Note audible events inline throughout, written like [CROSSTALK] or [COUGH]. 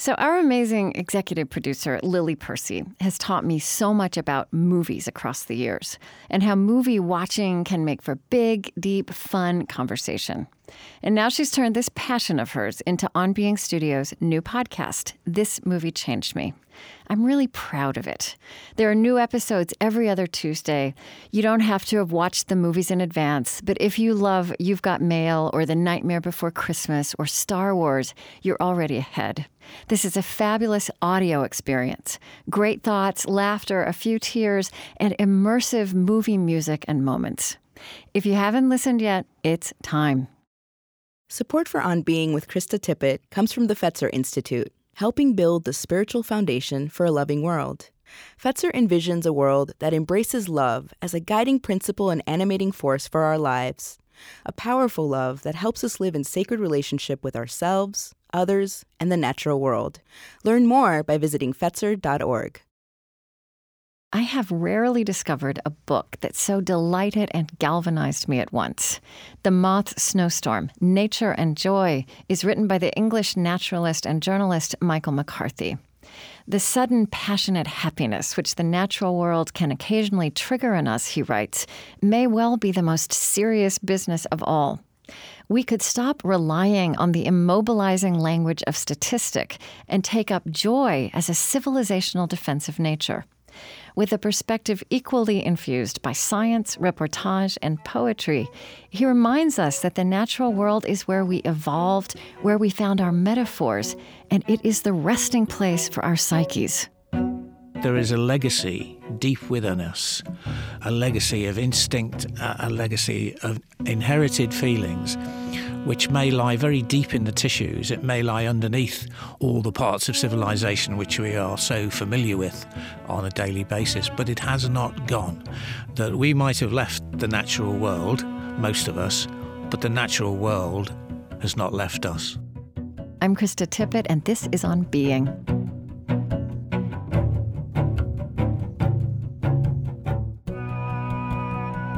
So, our amazing executive producer, Lily Percy, has taught me so much about movies across the years and how movie watching can make for big, deep, fun conversation. And now she's turned this passion of hers into On Being Studios' new podcast, This Movie Changed Me. I'm really proud of it. There are new episodes every other Tuesday. You don't have to have watched the movies in advance, but if you love You've Got Mail or The Nightmare Before Christmas or Star Wars, you're already ahead. This is a fabulous audio experience. Great thoughts, laughter, a few tears, and immersive movie music and moments. If you haven't listened yet, it's time. Support for On Being with Krista Tippett comes from the Fetzer Institute, helping build the spiritual foundation for a loving world. Fetzer envisions a world that embraces love as a guiding principle and animating force for our lives. A powerful love that helps us live in sacred relationship with ourselves, others, and the natural world. Learn more by visiting Fetzer.org. I have rarely discovered a book that so delighted and galvanized me at once. The Moth Snowstorm Nature and Joy is written by the English naturalist and journalist Michael McCarthy. The sudden passionate happiness which the natural world can occasionally trigger in us, he writes, may well be the most serious business of all. We could stop relying on the immobilizing language of statistic and take up joy as a civilizational defense of nature with a perspective equally infused by science, reportage, and poetry. He reminds us that the natural world is where we evolved, where we found our metaphors, and it is the resting place for our psyches. There is a legacy deep within us, a legacy of instinct, a legacy of inherited feelings which may lie very deep in the tissues. It may lie underneath all the parts of civilization which we are so familiar with on a daily basis, but it has not gone. That we might have left the natural world, most of us, but the natural world has not left us. I'm Krista Tippett, and this is On Being.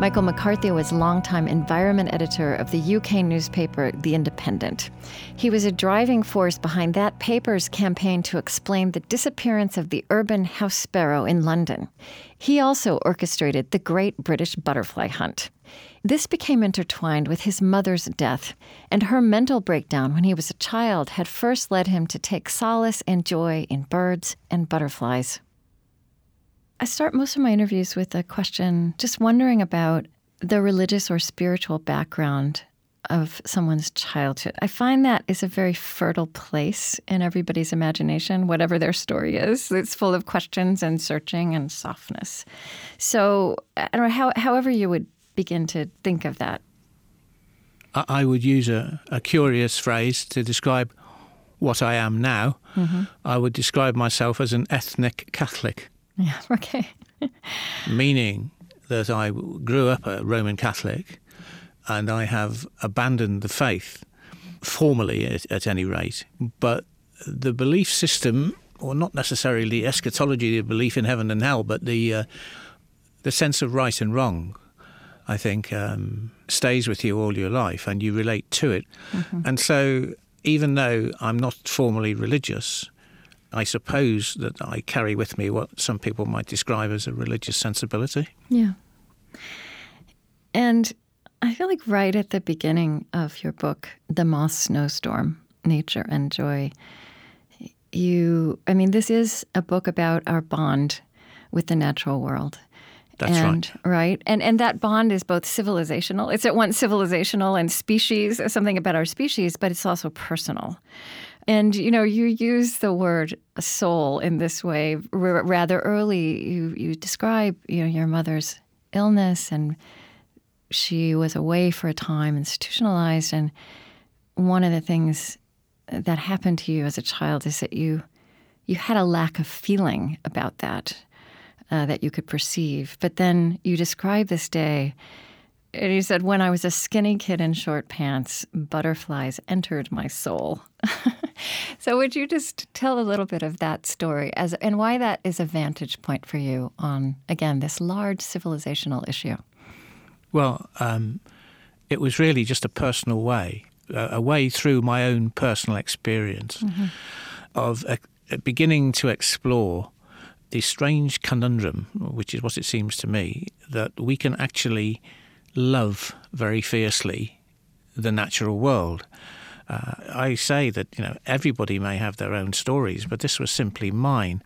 Michael McCarthy was longtime environment editor of the UK newspaper The Independent. He was a driving force behind that paper's campaign to explain the disappearance of the urban house sparrow in London. He also orchestrated the Great British Butterfly Hunt. This became intertwined with his mother's death, and her mental breakdown when he was a child had first led him to take solace and joy in birds and butterflies. I start most of my interviews with a question just wondering about the religious or spiritual background of someone's childhood. I find that is a very fertile place in everybody's imagination, whatever their story is. It's full of questions and searching and softness. So, I don't know, how, however you would begin to think of that. I would use a, a curious phrase to describe what I am now. Mm-hmm. I would describe myself as an ethnic Catholic. Yeah, [LAUGHS] okay. Meaning that I grew up a Roman Catholic and I have abandoned the faith, formally at, at any rate. But the belief system, or not necessarily eschatology, the belief in heaven and hell, but the, uh, the sense of right and wrong, I think, um, stays with you all your life and you relate to it. Mm-hmm. And so, even though I'm not formally religious, I suppose that I carry with me what some people might describe as a religious sensibility. Yeah. And I feel like right at the beginning of your book, The Moth Snowstorm Nature and Joy, you, I mean, this is a book about our bond with the natural world. That's and, right. Right. And and that bond is both civilizational. It's at once civilizational and species, something about our species, but it's also personal. And you know, you use the word soul in this way r- rather early. You you describe you know your mother's illness, and she was away for a time, institutionalized. And one of the things that happened to you as a child is that you you had a lack of feeling about that uh, that you could perceive. But then you describe this day and he said, When I was a skinny kid in short pants, butterflies entered my soul. [LAUGHS] so, would you just tell a little bit of that story as, and why that is a vantage point for you on, again, this large civilizational issue? Well, um, it was really just a personal way, a way through my own personal experience. Mm-hmm. of uh, beginning to explore the strange conundrum, which is what it seems to me, that we can actually love very fiercely the natural world. Uh, I say that you know everybody may have their own stories, but this was simply mine.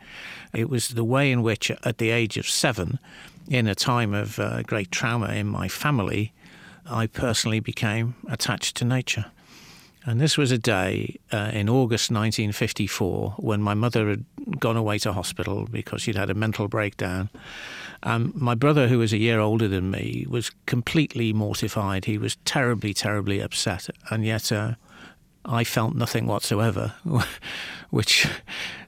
It was the way in which, at the age of seven, in a time of uh, great trauma in my family, I personally became attached to nature. And this was a day uh, in August 1954 when my mother had gone away to hospital because she'd had a mental breakdown. Um, my brother, who was a year older than me, was completely mortified. He was terribly, terribly upset. And yet, uh, I felt nothing whatsoever, [LAUGHS] which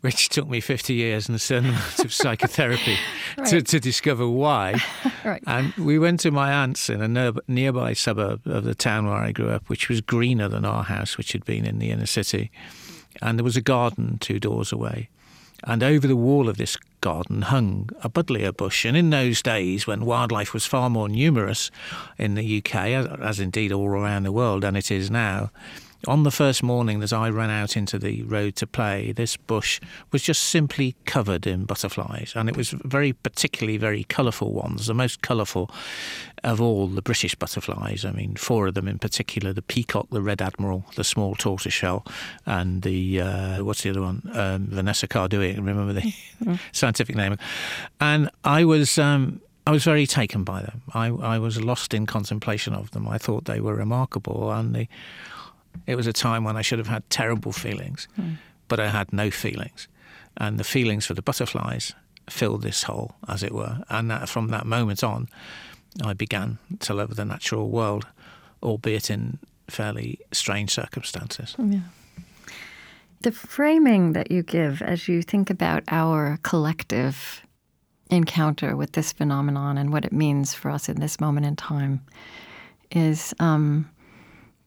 which took me 50 years and a certain amount of psychotherapy [LAUGHS] right. to, to discover why. [LAUGHS] right. And we went to my aunt's in a nearby suburb of the town where I grew up, which was greener than our house, which had been in the inner city. And there was a garden two doors away. And over the wall of this garden hung a buddleia bush. And in those days, when wildlife was far more numerous in the UK, as, as indeed all around the world than it is now, on the first morning that I ran out into the road to play, this bush was just simply covered in butterflies, and it was very particularly very colourful ones, the most colourful of all the British butterflies. I mean, four of them in particular: the peacock, the red admiral, the small tortoiseshell, and the uh, what's the other one? Um, Vanessa cardui. Remember the [LAUGHS] scientific name? And I was. Um, I was very taken by them. I, I was lost in contemplation of them. I thought they were remarkable, and the it was a time when I should have had terrible feelings, mm. but I had no feelings. And the feelings for the butterflies filled this hole, as it were. And that, from that moment on, I began to love the natural world, albeit in fairly strange circumstances. Yeah. The framing that you give as you think about our collective encounter with this phenomenon and what it means for us in this moment in time is um,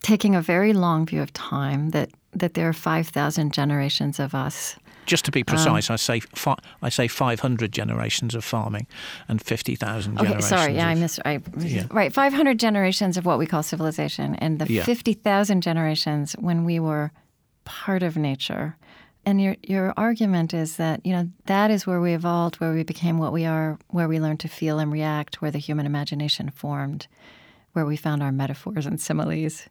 taking a very long view of time that that there are 5,000 generations of us. Just to be precise, um, I say fi- I say 500 generations of farming and 50,000 okay, generations. sorry, yeah, of, I missed. I, yeah. Right, 500 generations of what we call civilization, and the yeah. 50,000 generations when we were part of nature. And your your argument is that you know that is where we evolved, where we became what we are, where we learned to feel and react, where the human imagination formed where we found our metaphors and similes.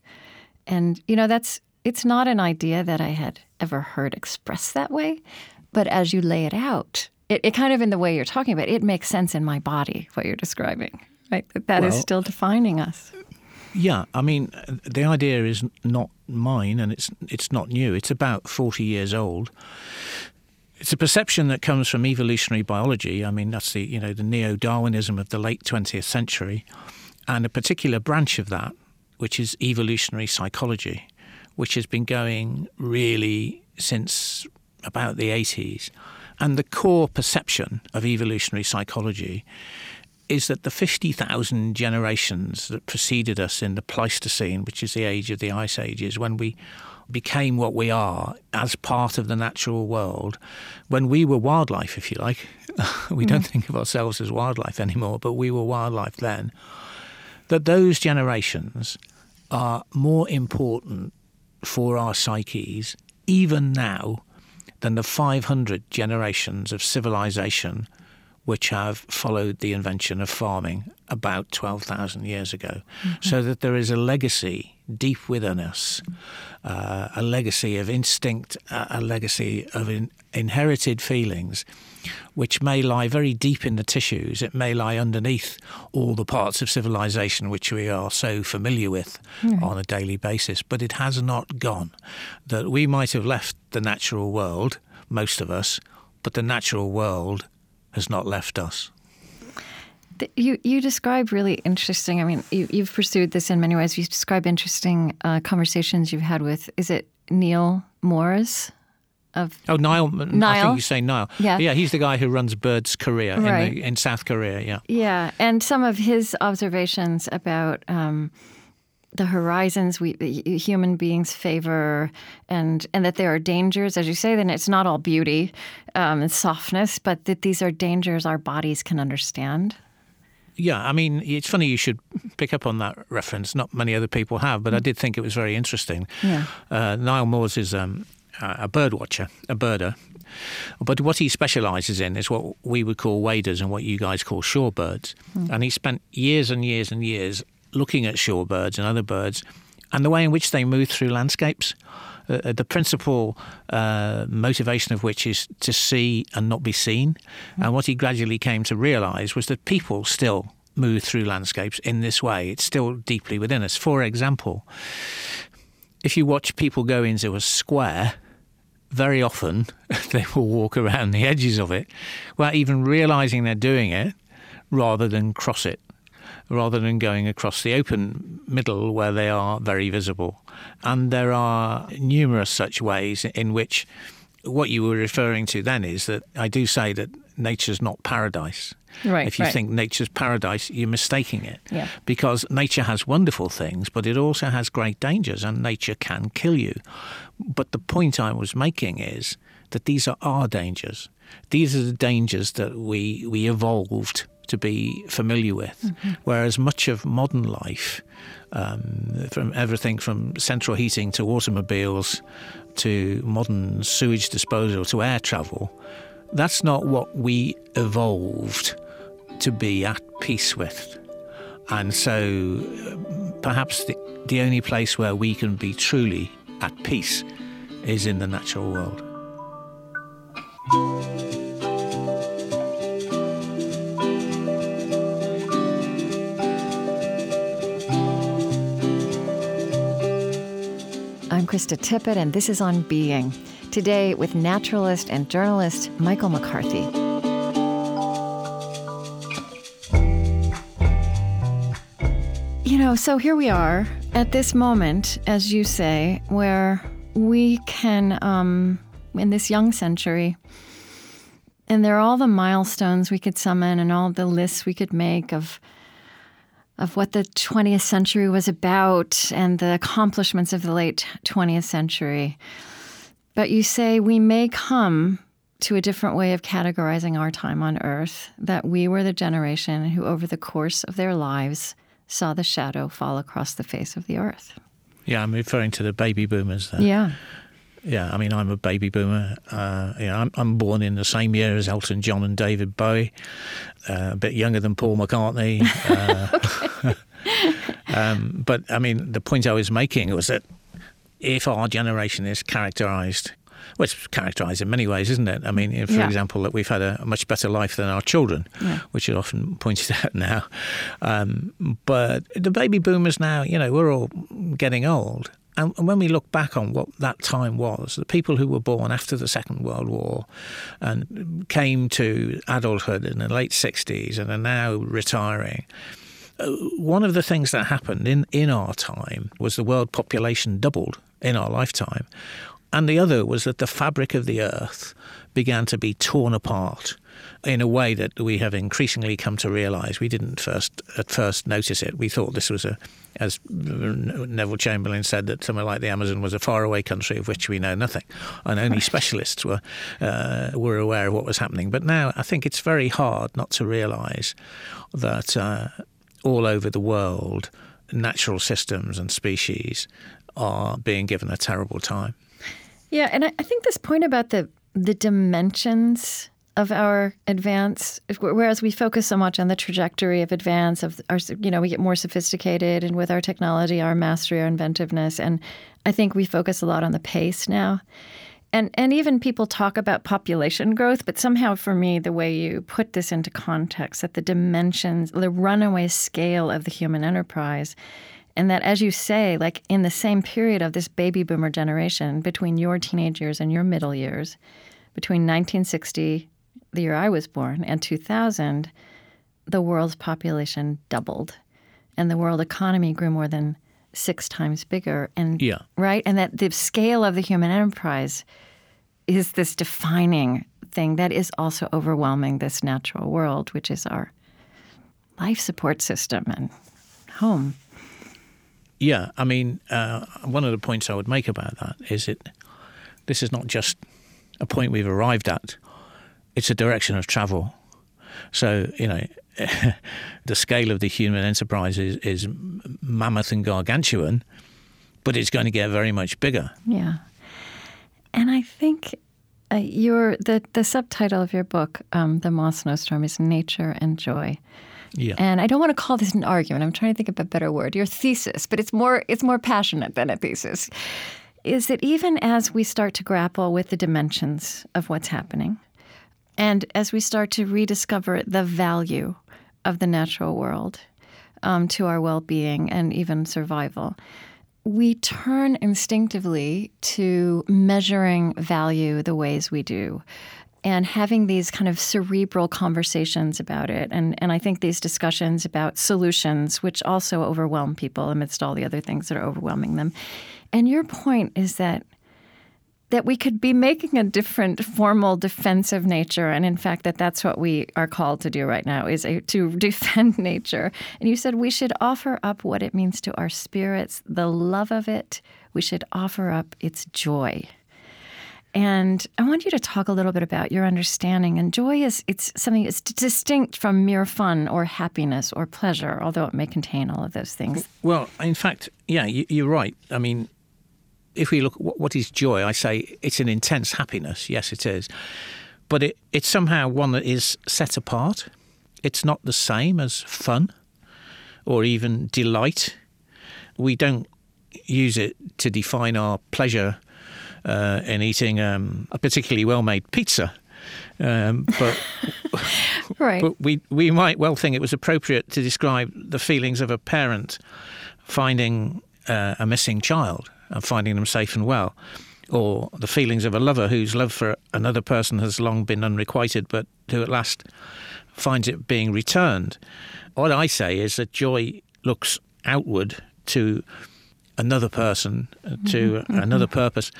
And, you know, that's, it's not an idea that I had ever heard expressed that way. But as you lay it out, it, it kind of in the way you're talking about, it makes sense in my body, what you're describing, right? That, that well, is still defining us. Yeah, I mean, the idea is not mine, and it's it's not new. It's about forty years old. It's a perception that comes from evolutionary biology. I mean, that's the you know the neo-Darwinism of the late twentieth century, and a particular branch of that, which is evolutionary psychology, which has been going really since about the 80s. And the core perception of evolutionary psychology is that the 50,000 generations that preceded us in the Pleistocene, which is the age of the ice ages, when we became what we are as part of the natural world, when we were wildlife, if you like. [LAUGHS] we mm. don't think of ourselves as wildlife anymore, but we were wildlife then that those generations are more important for our psyches even now than the 500 generations of civilization which have followed the invention of farming about 12,000 years ago. Mm-hmm. So that there is a legacy deep within us, uh, a legacy of instinct, a legacy of in, inherited feelings which may lie very deep in the tissues. It may lie underneath all the parts of civilization which we are so familiar with mm. on a daily basis, but it has not gone. That we might have left the natural world, most of us, but the natural world has not left us. You you describe really interesting. I mean, you, have pursued this in many ways. You describe interesting uh, conversations you've had with. Is it Neil Moores? Of oh Niall. Niall. I think you say Niall. Yeah, yeah. He's the guy who runs Birds Korea right. in, the, in South Korea. Yeah, yeah, and some of his observations about. Um, the horizons we human beings favor, and and that there are dangers, as you say. Then it's not all beauty um, and softness, but that these are dangers our bodies can understand. Yeah, I mean, it's funny you should pick up on that reference. Not many other people have, but I mm. did think it was very interesting. Yeah. Uh, Niall Moores is um, a bird watcher, a birder. But what he specialises in is what we would call waders and what you guys call shorebirds. Mm. And he spent years and years and years looking at shorebirds and other birds and the way in which they move through landscapes. Uh, uh, the principal uh, motivation of which is to see and not be seen. Mm. And what he gradually came to realize was that people still move through landscapes in this way. It's still deeply within us. For example, if you watch people go into a square, very often [LAUGHS] they will walk around the edges of it without even realizing they're doing it rather than cross it rather than going across the open middle where they are very visible. And there are numerous such ways in which what you were referring to then is that I do say that nature's not paradise. Right, if you right. think nature's paradise, you're mistaking it. Yeah. Because nature has wonderful things, but it also has great dangers, and nature can kill you. But the point I was making is that these are our dangers. These are the dangers that we, we evolved to be familiar with. Mm-hmm. Whereas much of modern life, um, from everything from central heating to automobiles to modern sewage disposal to air travel, that's not what we evolved to be at peace with. And so perhaps the, the only place where we can be truly at peace is in the natural world. I'm Krista Tippett, and this is On Being. Today, with naturalist and journalist Michael McCarthy. You know, so here we are at this moment, as you say, where we can, um, in this young century, and there are all the milestones we could summon and all the lists we could make of of what the 20th century was about and the accomplishments of the late 20th century. But you say we may come to a different way of categorizing our time on earth, that we were the generation who, over the course of their lives, saw the shadow fall across the face of the earth. Yeah, I'm referring to the baby boomers there. Yeah. Yeah, I mean, I'm a baby boomer. Uh, you know, I'm, I'm, born in the same year as Elton John and David Bowie, uh, a bit younger than Paul McCartney. Uh, [LAUGHS] um, but I mean, the point I was making was that if our generation is characterized well, it's characterized in many ways, isn't it? I mean, for yeah. example, that we've had a, much better life than our children, yeah. which is often pointed [LAUGHS] out now. Um, but the baby boomers now, you know, we're all getting old. And when we look back on what that time was, the people who were born after the Second World War and came to adulthood in the late 60s and are now retiring, uh, one of the things that happened in, in our time was the world population doubled in our lifetime. And the other was that the fabric of the earth began to be torn apart in a way that we have increasingly come to realize. We didn't first at first notice it. We thought this was a, as Neville Chamberlain said, that somewhere like the Amazon was a faraway country of which we know nothing, and only specialists were uh, were aware of what was happening. But now I think it's very hard not to realize that uh, all over the world, natural systems and species are being given a terrible time. Yeah, and I think this point about the the dimensions of our advance whereas we focus so much on the trajectory of advance of our you know we get more sophisticated and with our technology our mastery our inventiveness and i think we focus a lot on the pace now. And and even people talk about population growth but somehow for me the way you put this into context that the dimensions the runaway scale of the human enterprise and that as you say like in the same period of this baby boomer generation between your teenage years and your middle years between 1960 the year I was born, and 2000, the world's population doubled, and the world economy grew more than six times bigger. And yeah. right, and that the scale of the human enterprise is this defining thing that is also overwhelming this natural world, which is our life support system and home. Yeah, I mean, uh, one of the points I would make about that is it. This is not just a point we've arrived at it's a direction of travel. So, you know, [LAUGHS] the scale of the human enterprise is, is mammoth and gargantuan, but it's going to get very much bigger. Yeah. And I think uh, your the the subtitle of your book, um, "The Moth Snowstorm," is nature and joy. Yeah. And I don't want to call this an argument. I'm trying to think of a better word. Your thesis, but it's more it's more passionate than a thesis. Is that even as we start to grapple with the dimensions of what's happening, and as we start to rediscover the value of the natural world um, to our well-being and even survival, we turn instinctively to measuring value the ways we do and having these kind of cerebral conversations about it. And, and I think these discussions about solutions, which also overwhelm people amidst all the other things that are overwhelming them. And your point is that that we could be making a different formal defensive nature and in fact that that's what we are called to do right now is a, to [LAUGHS] defend nature and you said we should offer up what it means to our spirits the love of it we should offer up its joy and I want you to talk a little bit about your understanding. And joy is it's something that's distinct from mere fun or happiness or pleasure, although it may contain all of those things. Well, in fact, yeah, you're right. I mean, if we look at what is joy, I say it's an intense happiness. Yes, it is. But it, it's somehow one that is set apart. It's not the same as fun or even delight. We don't use it to define our pleasure uh, in eating um, a particularly well-made pizza. Um, but [LAUGHS] right. but we we might well think it was appropriate to describe the feelings of a parent finding uh, a missing child and finding them safe and well, or the feelings of a lover whose love for another person has long been unrequited, but who at last finds it being returned. What I say is that joy looks outward to another person uh, to mm-hmm. another mm-hmm. purpose.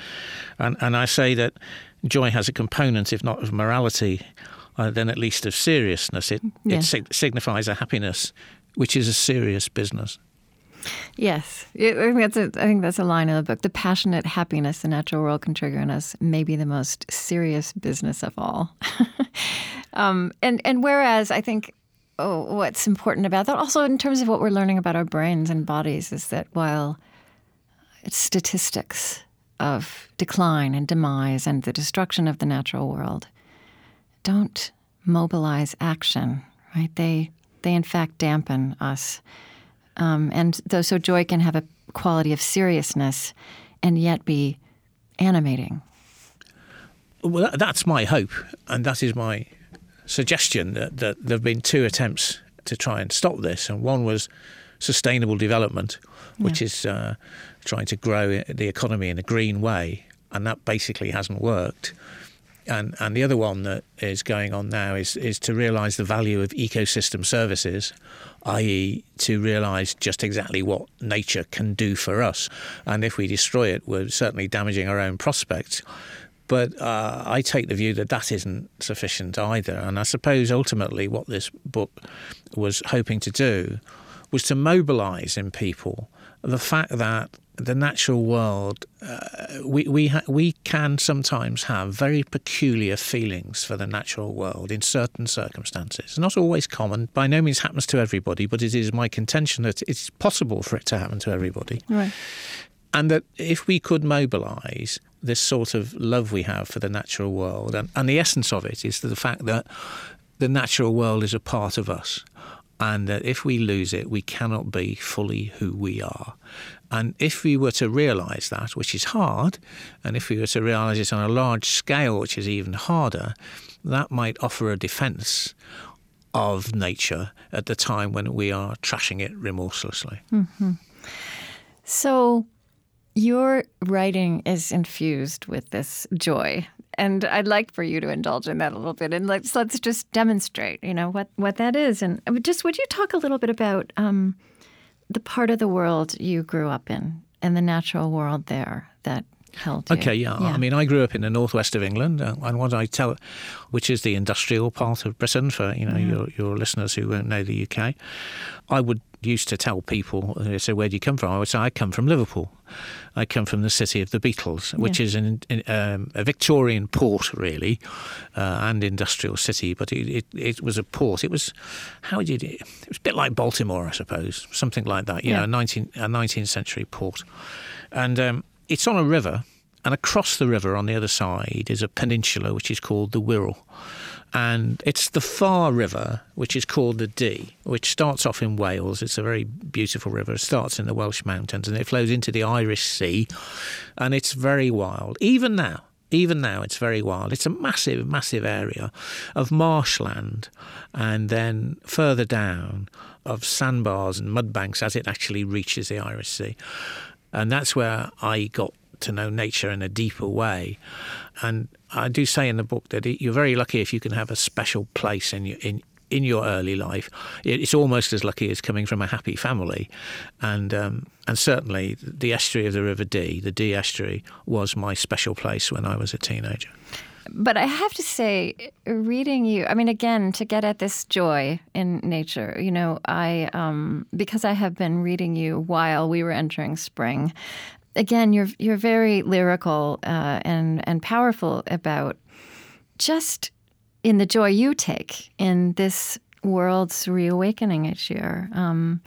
And, and I say that joy has a component, if not of morality, uh, then at least of seriousness. It, yeah. it sig- signifies a happiness which is a serious business. Yes, I think that's a, I think that's a line in the book. The passionate happiness the natural world can trigger in us may be the most serious business of all. [LAUGHS] um, and and whereas I think oh, what's important about that, also in terms of what we're learning about our brains and bodies, is that while statistics of decline and demise and the destruction of the natural world don't mobilize action, right? They, they in fact dampen us. Um, and though, so joy can have a quality of seriousness and yet be animating. Well, that's my hope, and that is my suggestion that, that there have been two attempts to try and stop this, and one was sustainable development, which yeah. is uh, trying to grow the economy in a green way, and that basically hasn't worked. And and the other one that is going on now is is to realise the value of ecosystem services, i.e., to realise just exactly what nature can do for us. And if we destroy it, we're certainly damaging our own prospects. But uh, I take the view that that isn't sufficient either. And I suppose ultimately what this book was hoping to do was to mobilise in people the fact that the natural world, uh, we we ha- we can sometimes have very peculiar feelings for the natural world in certain circumstances. Not always common. By no means happens to everybody, but it is my contention that it's possible for it to happen to everybody. Right. And that if we could mobilise this sort of love we have for the natural world, and, and the essence of it is the fact that the natural world is a part of us and that if we lose it, we cannot be fully who we are. And if we were to realize that, which is hard, and if we were to realize it on a large scale, which is even harder, that might offer a defense of nature at the time when we are trashing it remorselessly. Mm-hmm. So, your writing is infused with this joy and I'd like for you to indulge in that a little bit, and let's let's just demonstrate, you know, what what that is, and just would you talk a little bit about um, the part of the world you grew up in and the natural world there that held you? Okay, yeah. yeah. I mean, I grew up in the northwest of England, uh, and what I tell, which is the industrial part of Britain, for you know your your listeners who won't know the UK, I would used to tell people, they say, where do you come from? I would say, I come from Liverpool. I come from the city of the Beatles, which yeah. is an, um, a Victorian port, really, uh, and industrial city. But it, it, it, was a port. It was, how did it, it was a bit like Baltimore, I suppose, something like that, you yeah. know, a 19th, a 19th century port. And um, it's on a river, And across the river on the other side is a peninsula which is called the Wirral. And it's the Far River, which is called the Dee, which starts off in Wales. It's a very beautiful river. It starts in the Welsh mountains and it flows into the Irish Sea. And it's very wild. Even now, even now, it's very wild. It's a massive, massive area of marshland. And then further down, of sandbars and mudbanks as it actually reaches the Irish Sea. And that's where I got to know nature in a deeper way. And I do say in the book that you're very lucky if you can have a special place in your in in your early life. It's almost as lucky as coming from a happy family, and um, and certainly the estuary of the River Dee, the Dee estuary, was my special place when I was a teenager. But I have to say, reading you, I mean, again, to get at this joy in nature, you know, I, um, because I have been reading you while we were entering spring, again, you're, you're very lyrical uh, and, and powerful about just in the joy you take in this world's reawakening each year. Um,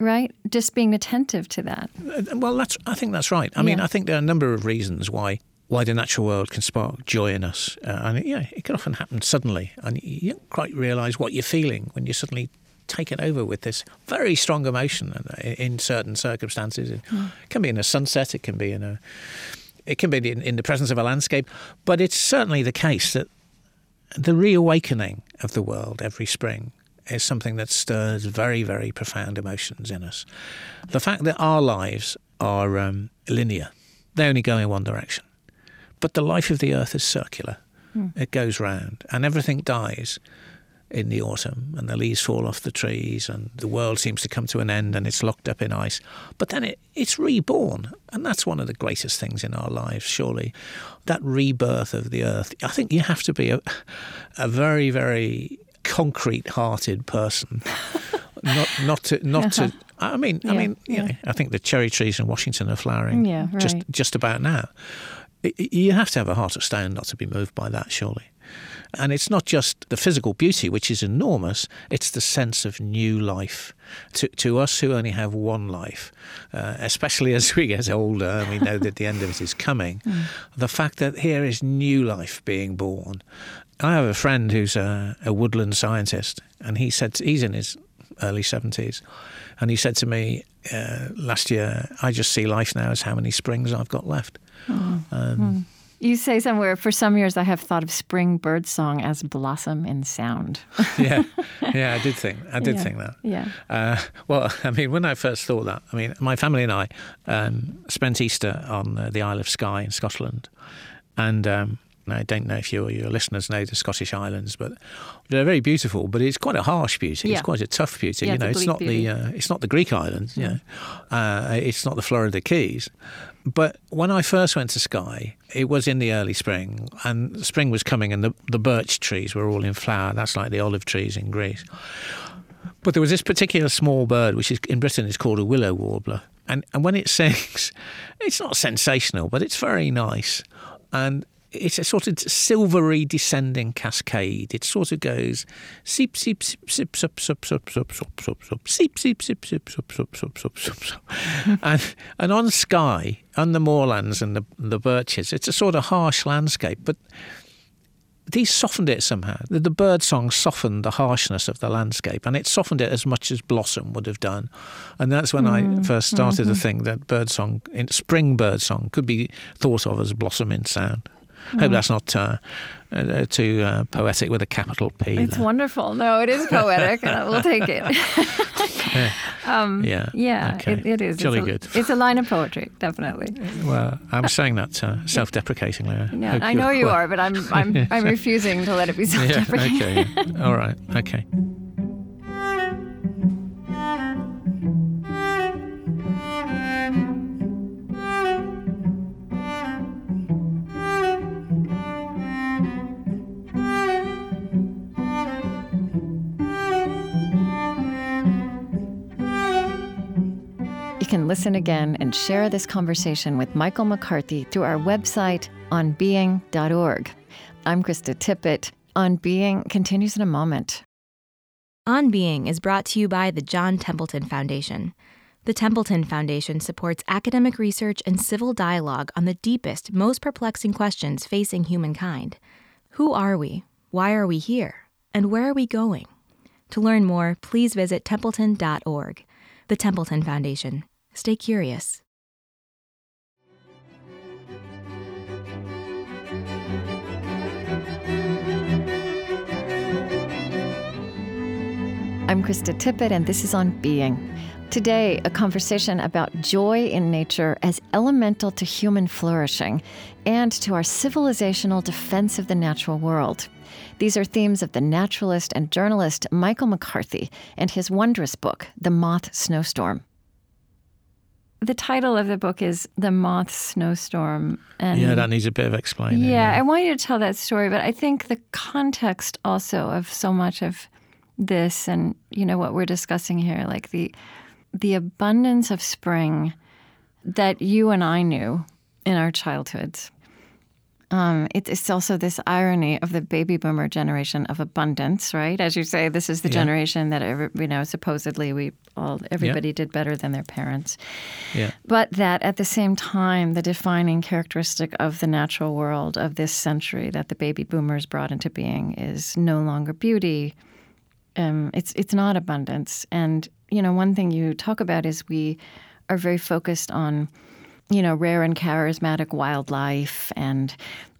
right? Just being attentive to that. Uh, well, that's. I think that's right. I yeah. mean, I think there are a number of reasons why why the natural world can spark joy in us. Uh, and it, yeah, it can often happen suddenly, and you don't quite realise what you're feeling when you're suddenly taken over with this very strong emotion in certain circumstances. It mm. can be in a sunset, it can be in a, it can be in, in the presence of a landscape, but it's certainly the case that the reawakening of the world every spring is something that stirs very, very profound emotions in us. The fact that our lives are um, linear, they only go in one direction. But the life of the earth is circular. Mm. It goes round, and everything dies in the autumn, and the leaves fall off the trees, and the world seems to come to an end, and it's locked up in ice. But then it, it's reborn, and that's one of the greatest things in our lives, surely. That rebirth of the earth. I think you have to be a, a very, very concrete-hearted person, [LAUGHS] not not to not to. I mean, yeah, I mean, yeah. I think the cherry trees in Washington are flowering yeah, right. just just about now you have to have a heart of stone not to be moved by that, surely. And it's not just the physical beauty, which is enormous, it's the sense of new life. To, to us who only have one life, uh, especially as we get older and we know that the end of it is coming, [LAUGHS] mm. the fact that here is new life being born. I have a friend who's a, a woodland scientist, and he said he's in his early 70s. And he said to me uh, last year, I just see life now as how many springs I've got left. Oh. Um, hmm. You say somewhere, for some years I have thought of spring bird song as blossom in sound. [LAUGHS] yeah, yeah, I did think, I did yeah. think that. Yeah. Uh, well, I mean, when I first thought that, I mean, my family and I um, spent Easter on uh, the Isle of Skye in Scotland, and um, I don't know if you or your listeners know the Scottish Islands, but they're very beautiful. But it's quite a harsh beauty. Yeah. It's quite a tough beauty. Yeah, you know, it's, not beauty. the uh, it's not the Greek islands. Yeah. You know, uh, it's not the Florida Keys. But when I first went to Skye, it was in the early spring, and spring was coming, and the, the birch trees were all in flower. That's like the olive trees in Greece. But there was this particular small bird, which is in Britain is called a willow warbler, and and when it [LAUGHS] sings, it's not sensational, but it's very nice. And it's a sort of silvery descending cascade. It sort of goes seep seep seep seep sup sup sup sup sup sup sup seep seep seep seep sup sup sup sup sup sup. And and on Skye, on the moorlands and the the birches, it's a sort of harsh landscape, but these softened it somehow. The, the bird song softened the harshness of the landscape, and it softened it as much as Blossom would have done. And that's when mm. I first started mm-hmm. to think that bird song, spring bird song, could be thought of as Blossom in sound. Mm. Hope that's not uh, uh, too uh, poetic with a capital P. It's there. wonderful. No, it is poetic, and we'll take it. [LAUGHS] yeah. Um, yeah. Yeah. Okay. It, it is. Jolly it's a, good. It's a line of poetry, definitely. Well, I'm saying that uh, [LAUGHS] self-deprecatingly. Yeah, I know you are, but I'm I'm [LAUGHS] I'm refusing to let it be self-deprecating. Yeah, okay. All right. Okay. Can listen again and share this conversation with Michael McCarthy through our website, onbeing.org. I'm Krista Tippett. On Being continues in a moment. On Being is brought to you by the John Templeton Foundation. The Templeton Foundation supports academic research and civil dialogue on the deepest, most perplexing questions facing humankind. Who are we? Why are we here? And where are we going? To learn more, please visit templeton.org. The Templeton Foundation. Stay curious. I'm Krista Tippett, and this is On Being. Today, a conversation about joy in nature as elemental to human flourishing and to our civilizational defense of the natural world. These are themes of the naturalist and journalist Michael McCarthy and his wondrous book, The Moth Snowstorm. The title of the book is The Moth Snowstorm. And yeah, that needs a bit of explaining. Yeah, yeah, I want you to tell that story, but I think the context also of so much of this and you know what we're discussing here, like the the abundance of spring that you and I knew in our childhoods. Um, it, it's also this irony of the baby boomer generation of abundance, right? As you say, this is the yeah. generation that every, you know supposedly we all everybody yeah. did better than their parents. Yeah. But that at the same time, the defining characteristic of the natural world of this century that the baby boomers brought into being is no longer beauty. Um, it's it's not abundance, and you know, one thing you talk about is we are very focused on, you know, rare and charismatic wildlife and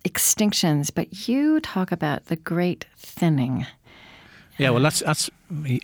extinctions, but you talk about the great thinning. Yeah, well, that's that's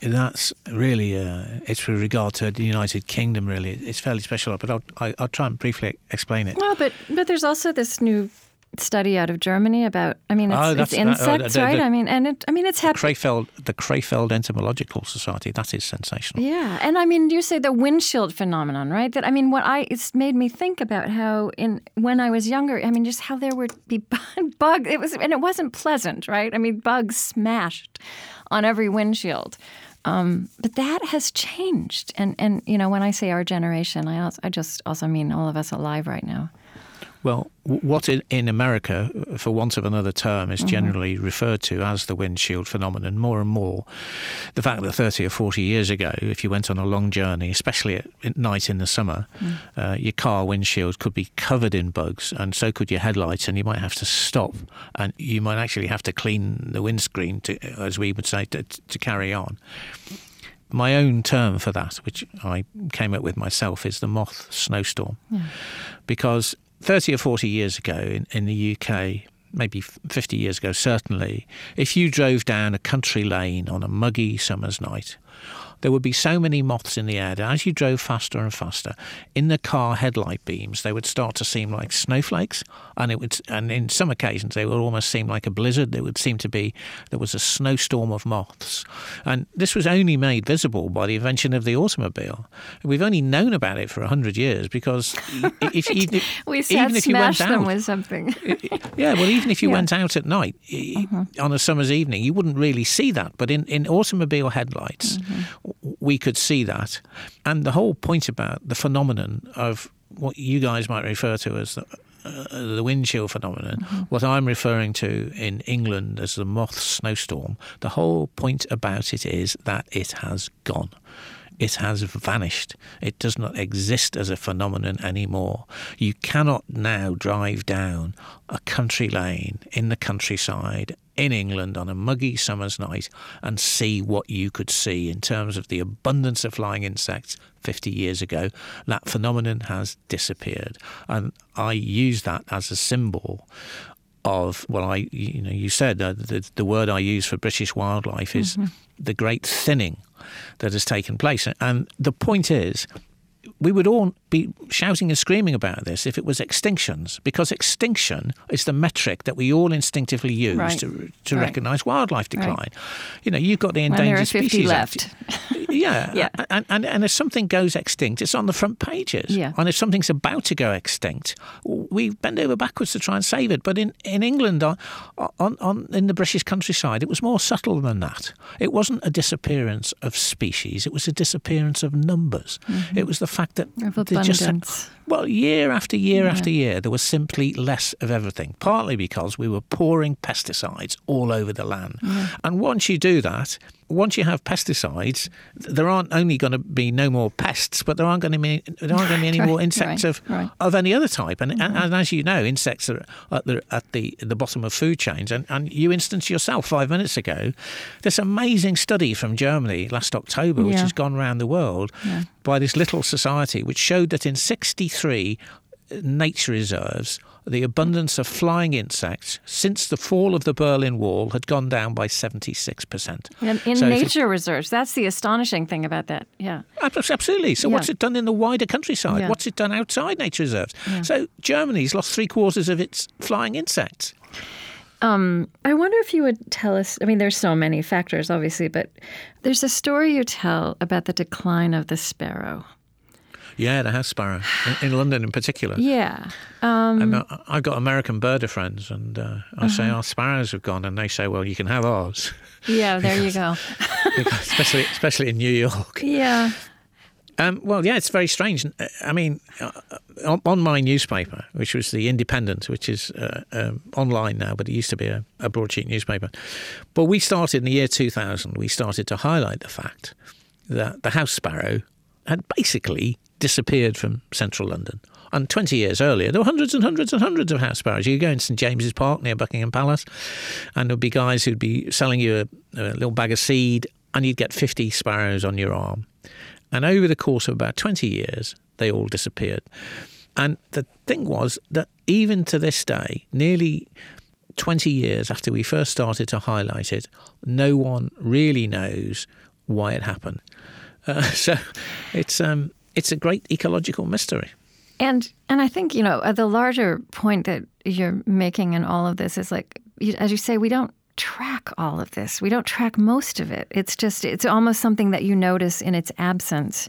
that's really uh, it's with regard to the United Kingdom. Really, it's fairly special, but I'll I, will i will try and briefly explain it. Well, but but there's also this new study out of Germany about. I mean, it's, oh, it's insects, uh, the, right? The, I mean, and it. I mean, it's happening. Krefeld, the Krefeld Entomological Society. That is sensational. Yeah, and I mean, you say the windshield phenomenon, right? That I mean, what I it's made me think about how in when I was younger. I mean, just how there would be [LAUGHS] bugs. It was, and it wasn't pleasant, right? I mean, bugs smashed on every windshield. Um, but that has changed, and and you know, when I say our generation, I also, I just also mean all of us alive right now. Well, what in, in, America, for want of another term, is mm-hmm. generally mm-hmm. referred to as the windshield phenomenon, more and more, the fact that 30 or 40 years ago, if you went on a long journey, especially at night in the summer, mm. uh, your car windshield could be covered in bugs, and so could your headlights, and you might have to stop, and you might actually have to clean the windscreen, to, as we would say, to, to carry on my own term for that, which I came up with myself, is the moth snowstorm. Yeah. Because 30 or 40 years ago in, in the UK, maybe 50 years ago, certainly, if you drove down a country lane on a muggy summer's night, there would be so many moths in the air that as you drove faster and faster, in the car headlight beams, they would start to seem like snowflakes, and it would, and in some occasions, they would almost seem like a blizzard. There would seem to be there was a snowstorm of moths, and this was only made visible by the invention of the automobile. We've only known about it for hundred years because if, you, [LAUGHS] we even if you went out, with something. yeah, well, even if you yeah. went out at night uh-huh. on a summer's evening, you wouldn't really see that. But in, in automobile headlights, mm-hmm we could see that. And the whole point about the phenomenon of what you guys might refer to as the, uh, the windshield phenomenon, mm-hmm. what I'm referring to in England as the moth snowstorm, the whole point about it is that it has gone. It has vanished. It does not exist as a phenomenon anymore. You cannot now drive down a country lane in the countryside in England on a muggy summer's night and see what you could see in terms of the abundance of flying insects 50 years ago. That phenomenon has disappeared. And I use that as a symbol of well I you know you said uh, the the word I use for British wildlife is mm-hmm. the great thinning that has taken place and the point is we would all be shouting and screaming about this if it was extinctions, because extinction is the metric that we all instinctively use right. to, to right. recognise wildlife decline. Right. You know, you've got the Endangered Species left. [LAUGHS] yeah, yeah. And, and, and if something goes extinct, it's on the front pages. Yeah. And if something's about to go extinct, we bend over backwards to try and save it. But in, in England, on, on, on in the British countryside, it was more subtle than that. It wasn't a disappearance of species; it was a disappearance of numbers. Mm-hmm. It was the fact that just well, year after year yeah. after year, there was simply less of everything. Partly because we were pouring pesticides all over the land, yeah. and once you do that, once you have pesticides, there aren't only going to be no more pests, but there aren't going to be there aren't going to be any [LAUGHS] Right, more insects right, of right. of any other type. And, and, mm-hmm. and as you know, insects are at the at the, the bottom of food chains. And, and you instanced yourself five minutes ago this amazing study from Germany last October, which Yeah. has gone around the world by this little society, which showed that in 63 nature reserves, the abundance of flying insects since the fall of the Berlin Wall had gone down by 76%. And in So nature reserves, that's the astonishing thing about that. Yeah. Absolutely. So, what's it done in the wider countryside? Yeah. What's it done outside nature reserves? So, Germany's lost three quarters of its flying insects. Um, I wonder if you would tell us. I mean, there's so many factors, obviously, but there's a story you tell about the decline of the sparrow. Yeah, the house sparrow, in, in London in particular. Yeah. Um, And I- I've got American birder friends, and uh, I say Uh-huh. our sparrows have gone, and they say, "Well, you can have ours," yeah, there you go. [LAUGHS] Especially especially in New York. Yeah. Um, well, yeah, it's very strange. Uh, I mean, uh, on, on my newspaper, which was the Independent, which is uh, um, online now, but it used to be a, a broadsheet newspaper. But we started in the year 2000. We started to highlight the fact that the house sparrow had basically disappeared from central London. And 20 years earlier, there were hundreds and hundreds and hundreds of house sparrows. You go in St James's Park near Buckingham Palace, and there'd be guys who'd be selling you a, a little bag of seed, and you'd get 50 sparrows on your arm. And over the course of about 20 years, they all disappeared. And the thing was that even to this day, nearly 20 years after we first started to highlight it, no one really knows why it happened. Uh, [LAUGHS] so it's, um, it's a great ecological mystery. And and I think you know uh, the larger point that you're making in all of this is like, as you say, we don't track all of this. We don't track most of it. It's just it's almost something that you notice in its absence,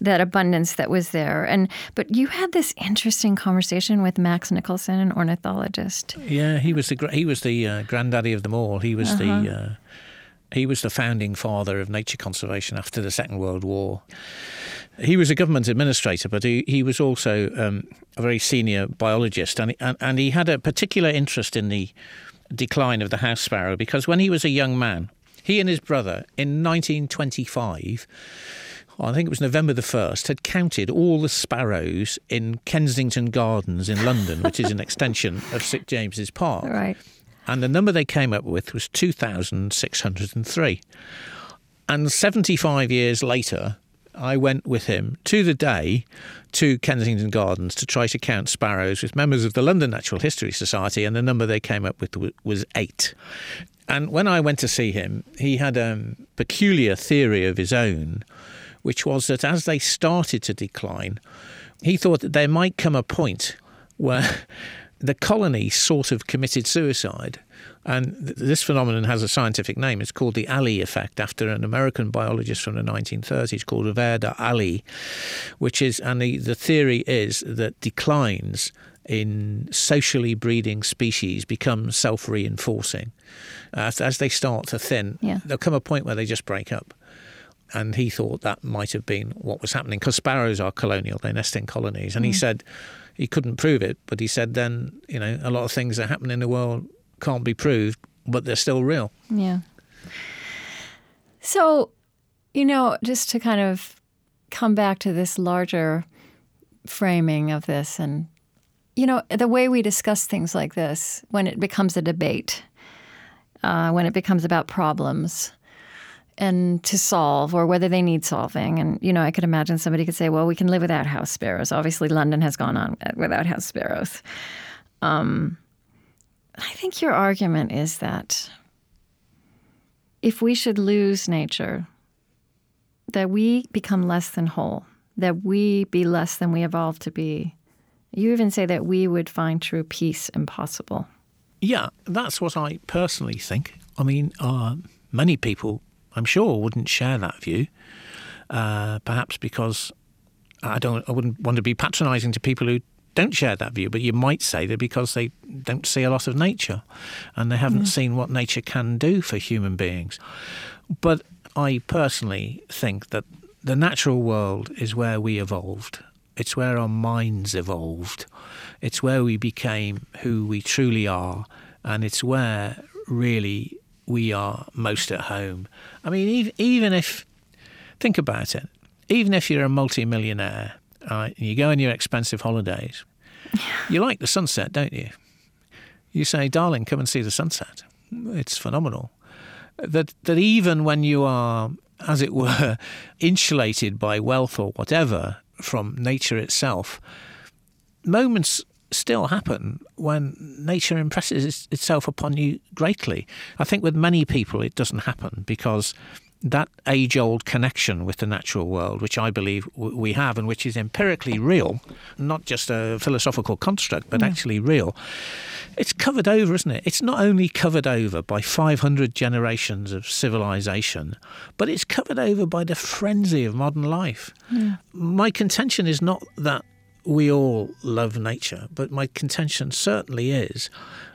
that abundance that was there. And but you had this interesting conversation with Max Nicholson, an ornithologist. Yeah, he was the he was the uh, granddaddy of them all. He was the uh, he was the founding father of nature conservation after the Second World War. He was a government administrator, but he, he was also um, a very senior biologist, and, and and he had a particular interest in the decline of the house sparrow because when he was a young man, he and his brother in 1925 I think it was November the 1st, had counted all the sparrows in Kensington Gardens in London, which is an [LAUGHS] extension of St James's Park. Right. And the number they came up with was 2,603. And 75 years later, I went with him to the day to Kensington Gardens to try to count sparrows with members of the London Natural History Society, and the number they came up with was eight. And when I went to see him, he had a peculiar theory of his own, which was that as they started to decline, he thought that there might come a point where [LAUGHS] the colony sort of committed suicide. And th- this phenomenon has a scientific name. It's called the Allee effect, after an American biologist from the 1930s called Warder Allee, which is, and the, the theory is that declines in socially breeding species become self reinforcing. As, as they start to thin, Yeah. there'll come a point where they just break up. And he thought that might have been what was happening because sparrows are colonial, they nest in colonies. And he mm. said he couldn't prove it, but he said then, you know, a lot of things that happen in the world can't be proved, but they're still real. Yeah. So, you know, just to kind of come back to this larger framing of this, and, you know, the way we discuss things like this, when it becomes a debate, uh, when it becomes about problems and to solve or whether they need solving. And, you know, I could imagine somebody could say, well, we can live without house sparrows. Obviously, London has gone on without house sparrows. Um, I think your argument is that if we should lose nature, that we become less than whole, that we be less than we evolved to be. You even say that we would find true peace impossible. Yeah, that's what I personally think. I mean, uh, many people, I'm sure, wouldn't share that view. Uh, perhaps because I don't, I wouldn't want to be patronising to people who don't share that view. But you might say that because they don't see a lot of nature, and they haven't seen what nature can do for human beings. But I personally think that the natural world is where we evolved. It's where our minds evolved. It's where we became who we truly are. And it's where really we are most at home. I mean, even, even if, think about it, even if you're a multimillionaire uh, and you go on your expensive holidays, [LAUGHS] you like the sunset, don't you? You say, darling, come and see the sunset. It's phenomenal. That, that even when you are, as it were, [LAUGHS] insulated by wealth or whatever from nature itself, moments still happen when nature impresses itself upon you greatly. I think with many people it doesn't happen because that age old connection with the natural world, which I believe we have and which is empirically real, not just a philosophical construct, but mm. actually real, it's covered over, isn't it? It's not only covered over by 500 generations of civilization, but it's covered over by the frenzy of modern life. Mm. My contention is not that we all love nature, but my contention certainly is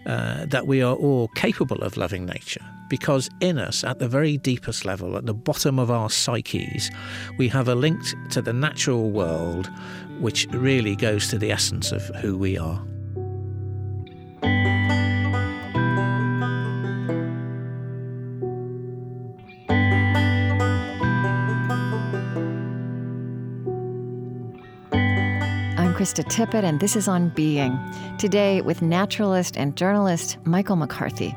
uh, that we are all capable of loving nature because in us, at the very deepest level, at the bottom of our psyches, we have a link to the natural world which really goes to the essence of who we are. Krista Tippett, and this is On Being. Today with naturalist and journalist Michael McCarthy.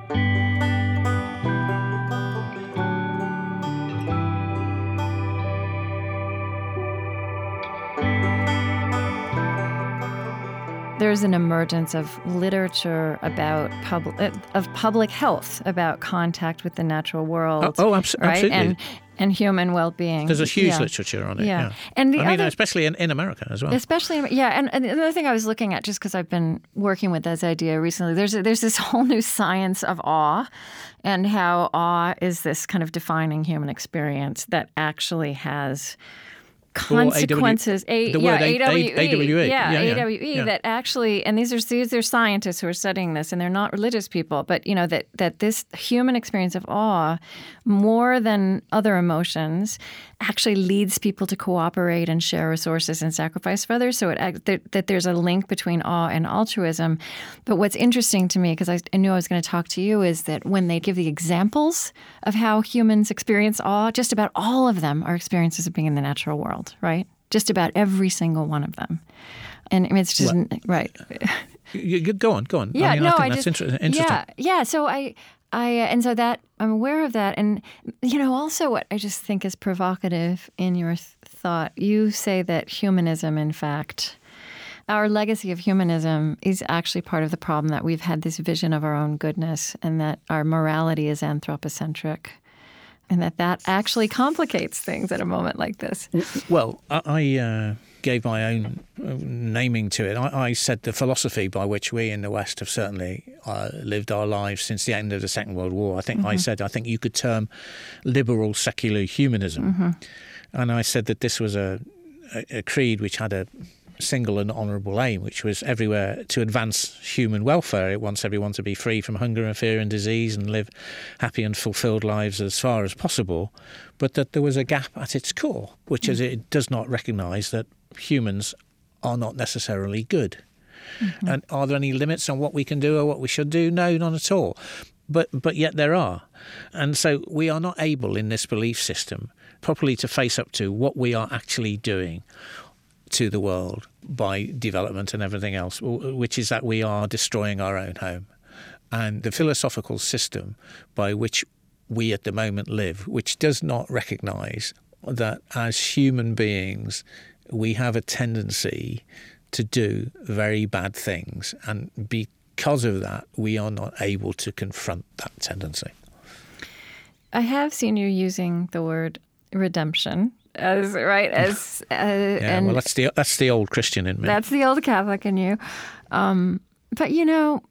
there's an emergence of literature about public of public health about contact with the natural world. Oh, oh abso- right? absolutely. And and human well-being. There's a huge yeah. literature on it. Yeah, yeah. and the I other, mean, especially in, in America as well. Especially, yeah. And, and another thing I was looking at, just because I've been working with this idea recently, there's a, there's this [LAUGHS] whole new science of awe, and how awe is this kind of defining human experience that actually has consequences. A, the yeah, AWE, AWE. Yeah, yeah, AWE. Yeah. That actually, and these are these are scientists who are studying this, and they're not religious people, but you know that that this human experience of awe, more than other emotions, actually leads people to cooperate and share resources and sacrifice for others. So it that, that there's a link between awe and altruism. But what's interesting to me, because I, I knew I was going to talk to you, is that when they give the examples of how humans experience awe, just about all of them are experiences of being in the natural world right? Just about every single one of them. And I mean, it's just, right. You, you, go on, go on. Yeah, I mean, no, I, I just, inter- interesting. Yeah, yeah. So I, I, uh, and so that I'm aware of that, and you know, also what I just think is provocative in your th- thought. You say that humanism, in fact, our legacy of humanism is actually part of the problem that we've had this vision of our own goodness, and that our morality is anthropocentric and that that actually complicates things at a moment like this. Well, I uh, gave my own uh, naming to it. I, I, said the philosophy by which we in the West have certainly uh, lived our lives since the end of the Second World War. I think mm-hmm. I said I think you could term liberal secular humanism, mm-hmm. and I said that this was a, a, a creed which had a single and honourable aim, which was everywhere to advance human welfare. It wants everyone to be free from hunger and fear and disease and live happy and fulfilled lives as far as possible, but that there was a gap at its core, which mm. is it does not recognise that humans are not necessarily good. Mm-hmm. And are there any limits on what we can do or what we should do? No, none at all. But but yet there are, and so we are not able in this belief system properly to face up to what we are actually doing to the world by development and everything else, which is that we are destroying our own home. And the philosophical system by which we at the moment live, which does not recognize that as human beings, we have a tendency to do very bad things. And because of that, we are not able to confront that tendency. I have seen you using the word redemption as right as uh, yeah. And well, that's the that's the old Christian in me. That's the old Catholic in you. Um, but you know,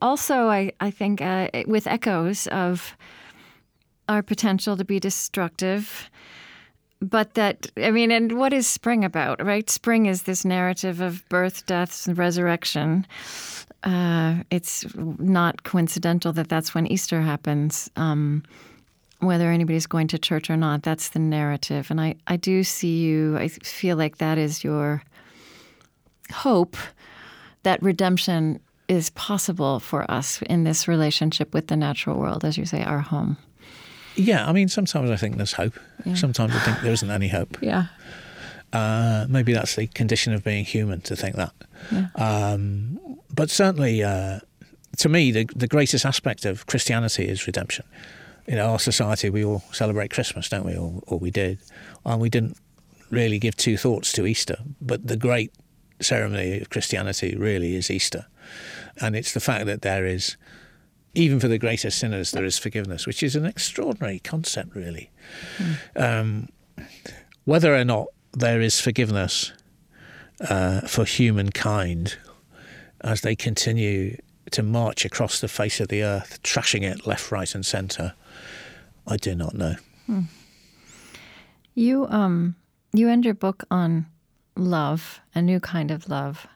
also I I think uh, with echoes of our potential to be destructive. But that, I mean, and what is spring about, right? Spring is this narrative of birth, deaths, and resurrection. Uh, it's not coincidental that that's when Easter happens. Um, whether anybody's going to church or not. That's the narrative. And I, I do see you, I feel like that is your hope that redemption is possible for us in this relationship with the natural world, as you say, our home. Yeah, I mean, sometimes I think there's hope. Yeah. Sometimes I think there isn't any hope. [SIGHS] Yeah. Uh, maybe that's the condition of being human to think that. Yeah. Um, but certainly, uh, to me, the, the greatest aspect of Christianity is redemption. In our society, we all celebrate Christmas, don't we? Or, or we did. And we didn't really give two thoughts to Easter. But the great ceremony of Christianity really is Easter. And it's the fact that there is, even for the greatest sinners, there is forgiveness, which is an extraordinary concept, really. Mm. Um, whether or not there is forgiveness uh, for humankind as they continue to march across the face of the earth, trashing it left, right, and centre, I do not know. Hmm. You um you end your book on love, a new kind of love,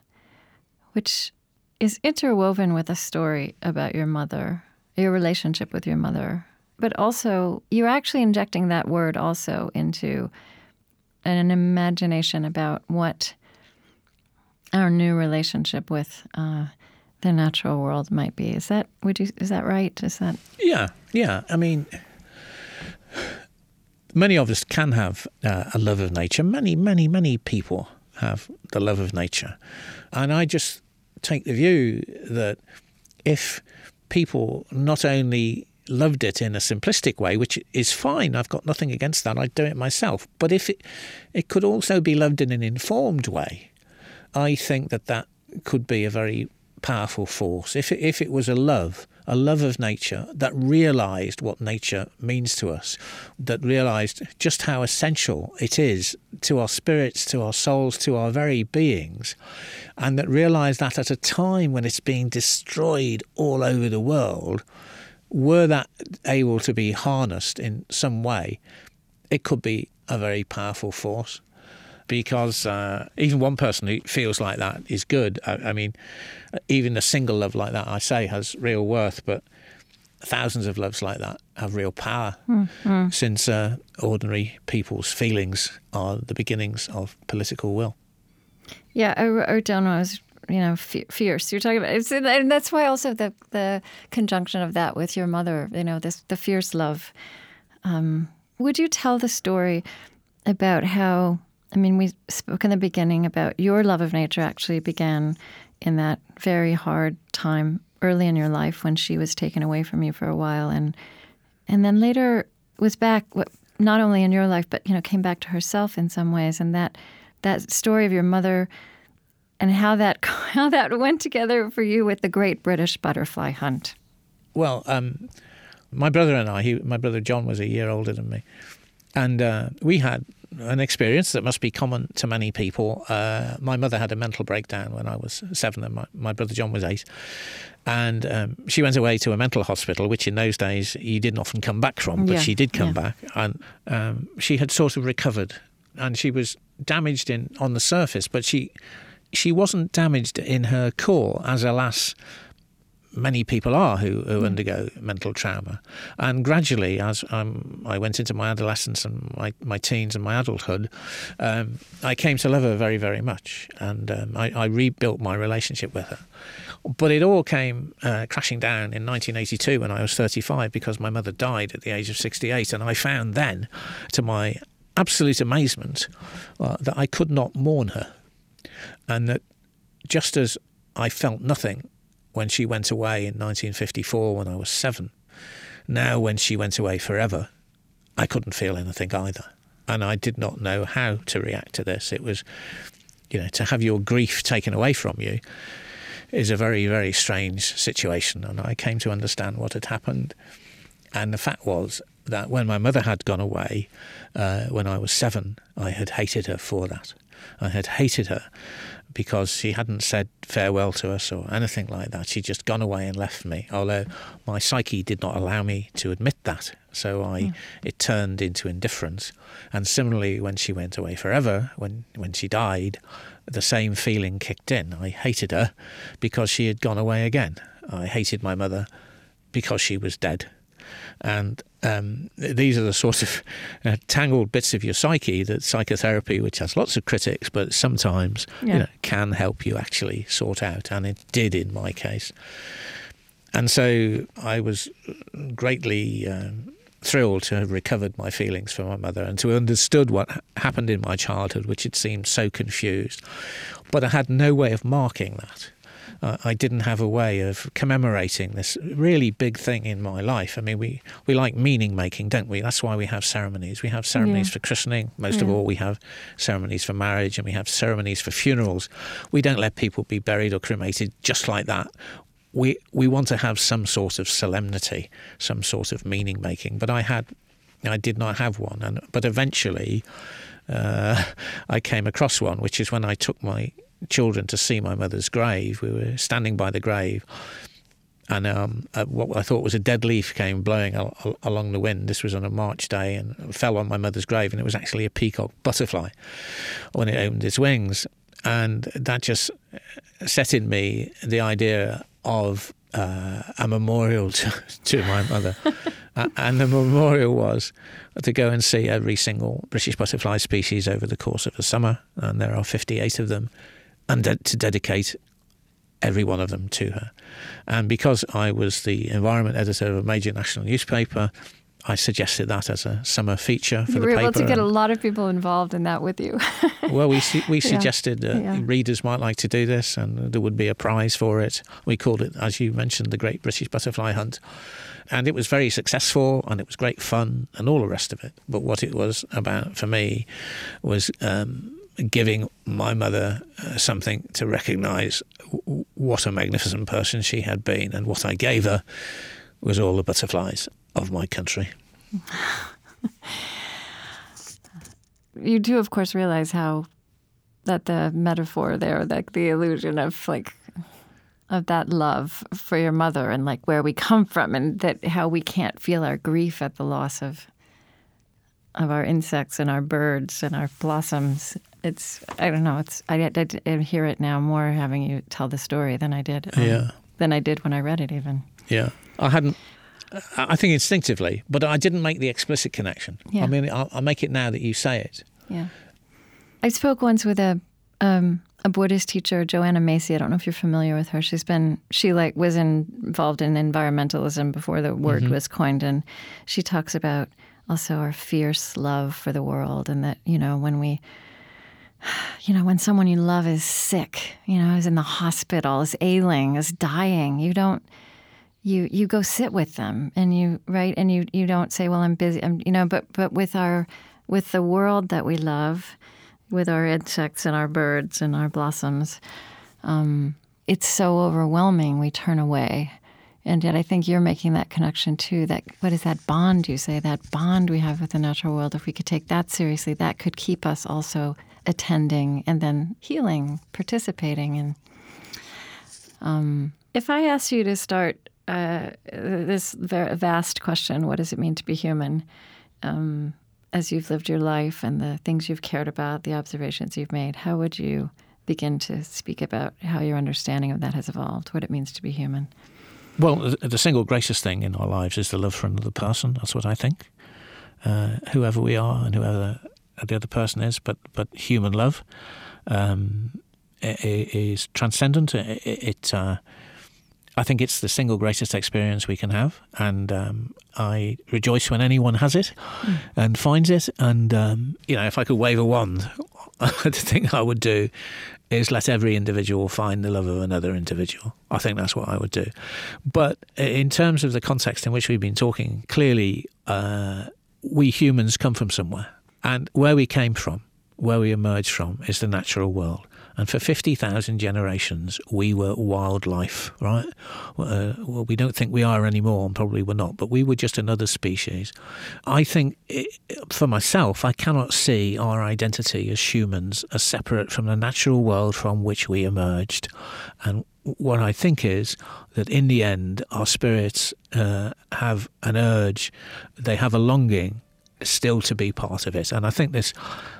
which is interwoven with a story about your mother, your relationship with your mother. But also, you're actually injecting that word also into an imagination about what our new relationship with uh, the natural world might be. Is that would you is that right? Is that Yeah, yeah. I mean many of us can have uh, a love of nature. Many, many, many people have the love of nature. And I just take the view that if people not only loved it in a simplistic way, which is fine, I've got nothing against that, I'd do it myself, but if it, it could also be loved in an informed way, I think that that could be a very powerful force. If it, if it was a love a love of nature that realized what nature means to us, that realized just how essential it is to our spirits, to our souls, to our very beings, and that realized that at a time when it's being destroyed all over the world, were that able to be harnessed in some way, it could be a very powerful force because uh, even one person who feels like that is good. I, I, mean, even a single love like that, I say, has real worth, but thousands of loves like that have real power mm-hmm. since uh, ordinary people's feelings are the beginnings of political will. Yeah, I wrote down I was you know fierce you're talking about it's, and that's why also the the conjunction of that with your mother you know this the fierce love um, would you tell the story about how I mean, we spoke in the beginning about your love of nature actually began in that very hard time early in your life when she was taken away from you for a while, and and then later was back, not only in your life, but you know, came back to herself in some ways, and that that story of your mother and how that [LAUGHS] how that went together for you with the Great British Butterfly Hunt. Well, um, my brother and I, he, my brother John was a year older than me, and uh, we had an experience that must be common to many people. Uh, my mother had a mental breakdown when I was seven, and my, my brother John was eight. And um, she went away to a mental hospital, which in those days you didn't often come back from, but yeah, she did come yeah. back. And um, she had sort of recovered, and she was damaged in on the surface, but she she wasn't damaged in her core, as alas many people are who, who mm. undergo mental trauma. And gradually, as um, I went into my adolescence and my, my teens and my adulthood, um, I came to love her very, very much. And um, I, I, rebuilt my relationship with her. But it all came uh, crashing down in 1982 when I was 35 because my mother died at the age of 68. And I found then, to my absolute amazement, uh, that I could not mourn her. And that just as I felt nothing when she went away in 1954 when I was seven. Now, when she went away forever, I couldn't feel anything either. And I did not know how to react to this. It was, you know, to have your grief taken away from you is a very, very strange situation. And I came to understand what had happened. And the fact was that when my mother had gone away, uh, when I was seven, I had hated her for that. I had hated her because she hadn't said farewell to us or anything like that. She'd just gone away and left me, although my psyche did not allow me to admit that. So I, mm. it turned into indifference. And similarly, when she went away forever, when, when she died, the same feeling kicked in. I hated her because she had gone away again. I hated my mother because she was dead. And um, these are the sort of uh, tangled bits of your psyche that psychotherapy, which has lots of critics, but sometimes Yeah. you know, can help you actually sort out. And it did in my case. And so I was greatly um, thrilled to have recovered my feelings for my mother and to have understood what happened in my childhood, which had seemed so confused. But I had no way of marking that. Uh, I didn't have a way of commemorating this really big thing in my life. I mean, we, we like meaning making, don't we? That's why we have ceremonies. We have ceremonies Yeah. for christening. Most of all, we have ceremonies for marriage and we have ceremonies for funerals. We don't let people be buried or cremated just like that we we want to have some sort of solemnity, some sort of meaning making. But I had, I did not have one. And but eventually, uh, [LAUGHS] I came across one, which is when I took my children to see my mother's grave. We were standing by the grave. And um, uh, what I thought was a dead leaf came blowing al- al- along the wind. This was on a March day and fell on my mother's grave, and it was actually a peacock butterfly when it opened its wings. And that just set in me the idea of uh, a memorial [LAUGHS] to, to my mother. [LAUGHS] uh, and the memorial was to go and see every single British butterfly species over the course of the summer, and there are 58 of them, and de- to dedicate every one of them to her. And because I was the environment editor of a major national newspaper, I suggested that as a summer feature for You the were able to get a lot of people involved in that with you. [LAUGHS] well, we su- we Yeah. suggested uh, Yeah. readers might like to do this, and there would be a prize for it. We called it, as you mentioned, the Great British Butterfly Hunt, and it was very successful, and it was great fun, and all the rest of it. But what it was about for me was um, giving my mother uh, something to recognise w- what a magnificent person she had been, and what I gave her was all the butterflies of my country. [LAUGHS] you do, of course, realize how that the metaphor there, like the illusion of like of that love for your mother and like where we come from, and that how we can't feel our grief at the loss of of our insects and our birds and our blossoms. It's I don't know. It's I, I, I hear it now more having you tell the story than I did. um, Yeah. Than I did when I read it, even. Yeah, I hadn't. I I think instinctively, but I didn't make the explicit connection. Yeah. I mean, I'll, I'll make it now that you say it. Yeah. I spoke once with a um, a Buddhist teacher, Joanna Macy. I don't know if you're familiar with her. She's been she like was in, involved in environmentalism before the word was coined, and she talks about also our fierce love for the world, and that you know when we. [SIGHS] You know, when someone you love is sick, you know, is in the hospital, is ailing, is dying, you don't you you go sit with them and you right? And you you don't say well i'm busy i'm you know but but with our with the world that we love with our insects and our birds and our blossoms um, it's so overwhelming we turn away. And yet i think you're making that connection too that what is that bond you say? That bond we have with the natural world if we could take that seriously that could keep us also attending and then healing participating in if I asked you to start uh, this vast question, what does it mean to be human, um, as you've lived your life and the things you've cared about, the observations you've made, how would you begin to speak about how your understanding of that has evolved, what it means to be human? Well, the, the single greatest thing in our lives is the love for another person. That's what I think. Uh, whoever we are and whoever the other person is, but but human love um, is transcendent. It, it uh, I think it's the single greatest experience we can have, and um, I rejoice when anyone has it and finds it. And um, you know, if I could wave a wand, [LAUGHS] the thing I would do is let every individual find the love of another individual. I think that's what I would do. But in terms of the context in which we've been talking, clearly uh, we humans come from somewhere, and where we came from, where we emerged from, is the natural world. And for 50,000 generations, we were wildlife, right? Uh, well, we don't think we are anymore, and probably we're not, but we were just another species. I think, it, for myself, I cannot see our identity as humans as separate from the natural world from which we emerged. And what I think is that in the end, our spirits uh, have an urge, they have a longing still to be part of it. And I think this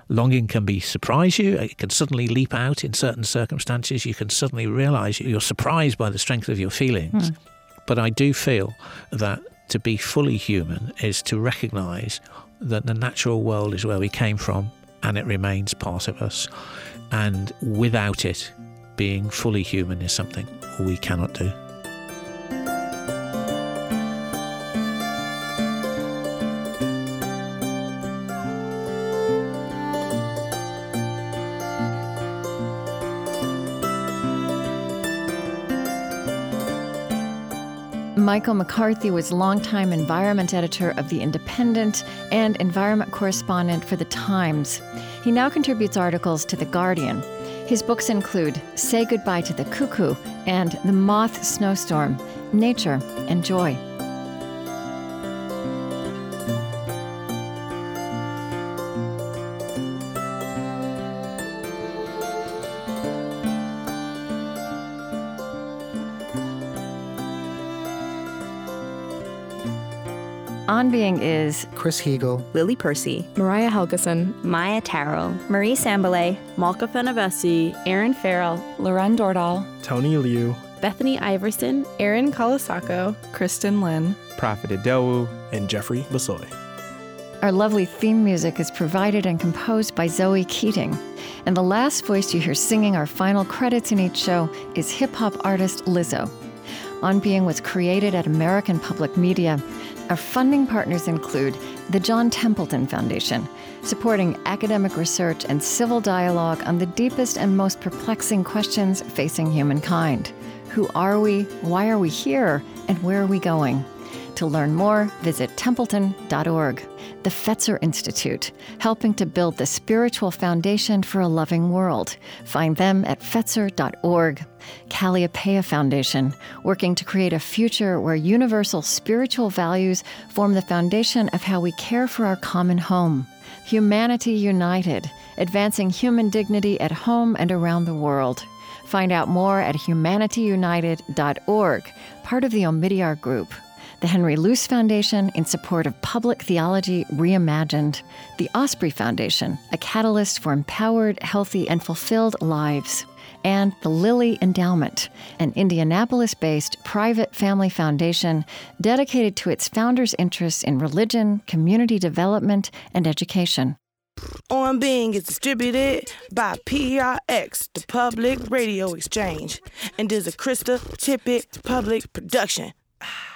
longing can be surprise you. It can suddenly leap out in certain circumstances. You can suddenly realize you're surprised by the strength of your feelings. Hmm. But I do feel that to be fully human is to recognize that the natural world is where we came from and it remains part of us. And without it, being fully human is something we cannot do. Michael McCarthy was longtime environment editor of The Independent and environment correspondent for The Times. He now contributes articles to The Guardian. His books include Say Goodbye to the Cuckoo and The Moth Snowstorm Nature and Joy. On Being is Chris Heagle, Lily Percy, Mariah Helgeson, Maia Tarrell, Marie Sambilay, Malka Fenyvesi, Erinn Farrell, Lauren Dordal, Tony Liu, Bethany Iverson, Erin Colasacco, Kristin Lin, Profit Idowu, and Jeffrey Bissoy. Our lovely theme music is provided and composed by Zoe Keating. And the last voice you hear singing our final credits in each show is hip hop artist Lizzo. On Being was created at American Public Media. Our funding partners include the John Templeton Foundation, supporting academic research and civil dialogue on the deepest and most perplexing questions facing humankind. Who are we? Why are we here? And where are we going? To learn more, visit templeton.org. The Fetzer Institute, helping to build the spiritual foundation for a loving world. Find them at fetzer.org. Kalliopeia Foundation, working to create a future where universal spiritual values form the foundation of how we care for our common home. Humanity United, advancing human dignity at home and around the world. Find out more at humanityunited.org, part of the Omidyar Group the Henry Luce Foundation in support of public theology reimagined, the Osprey Foundation, a catalyst for empowered, healthy, and fulfilled lives, and the Lilly Endowment, an Indianapolis based private family foundation dedicated to its founders' interests in religion, community development, and education. On Being is distributed by PRX, the Public Radio Exchange, and is a Krista Tippett public production. Ah.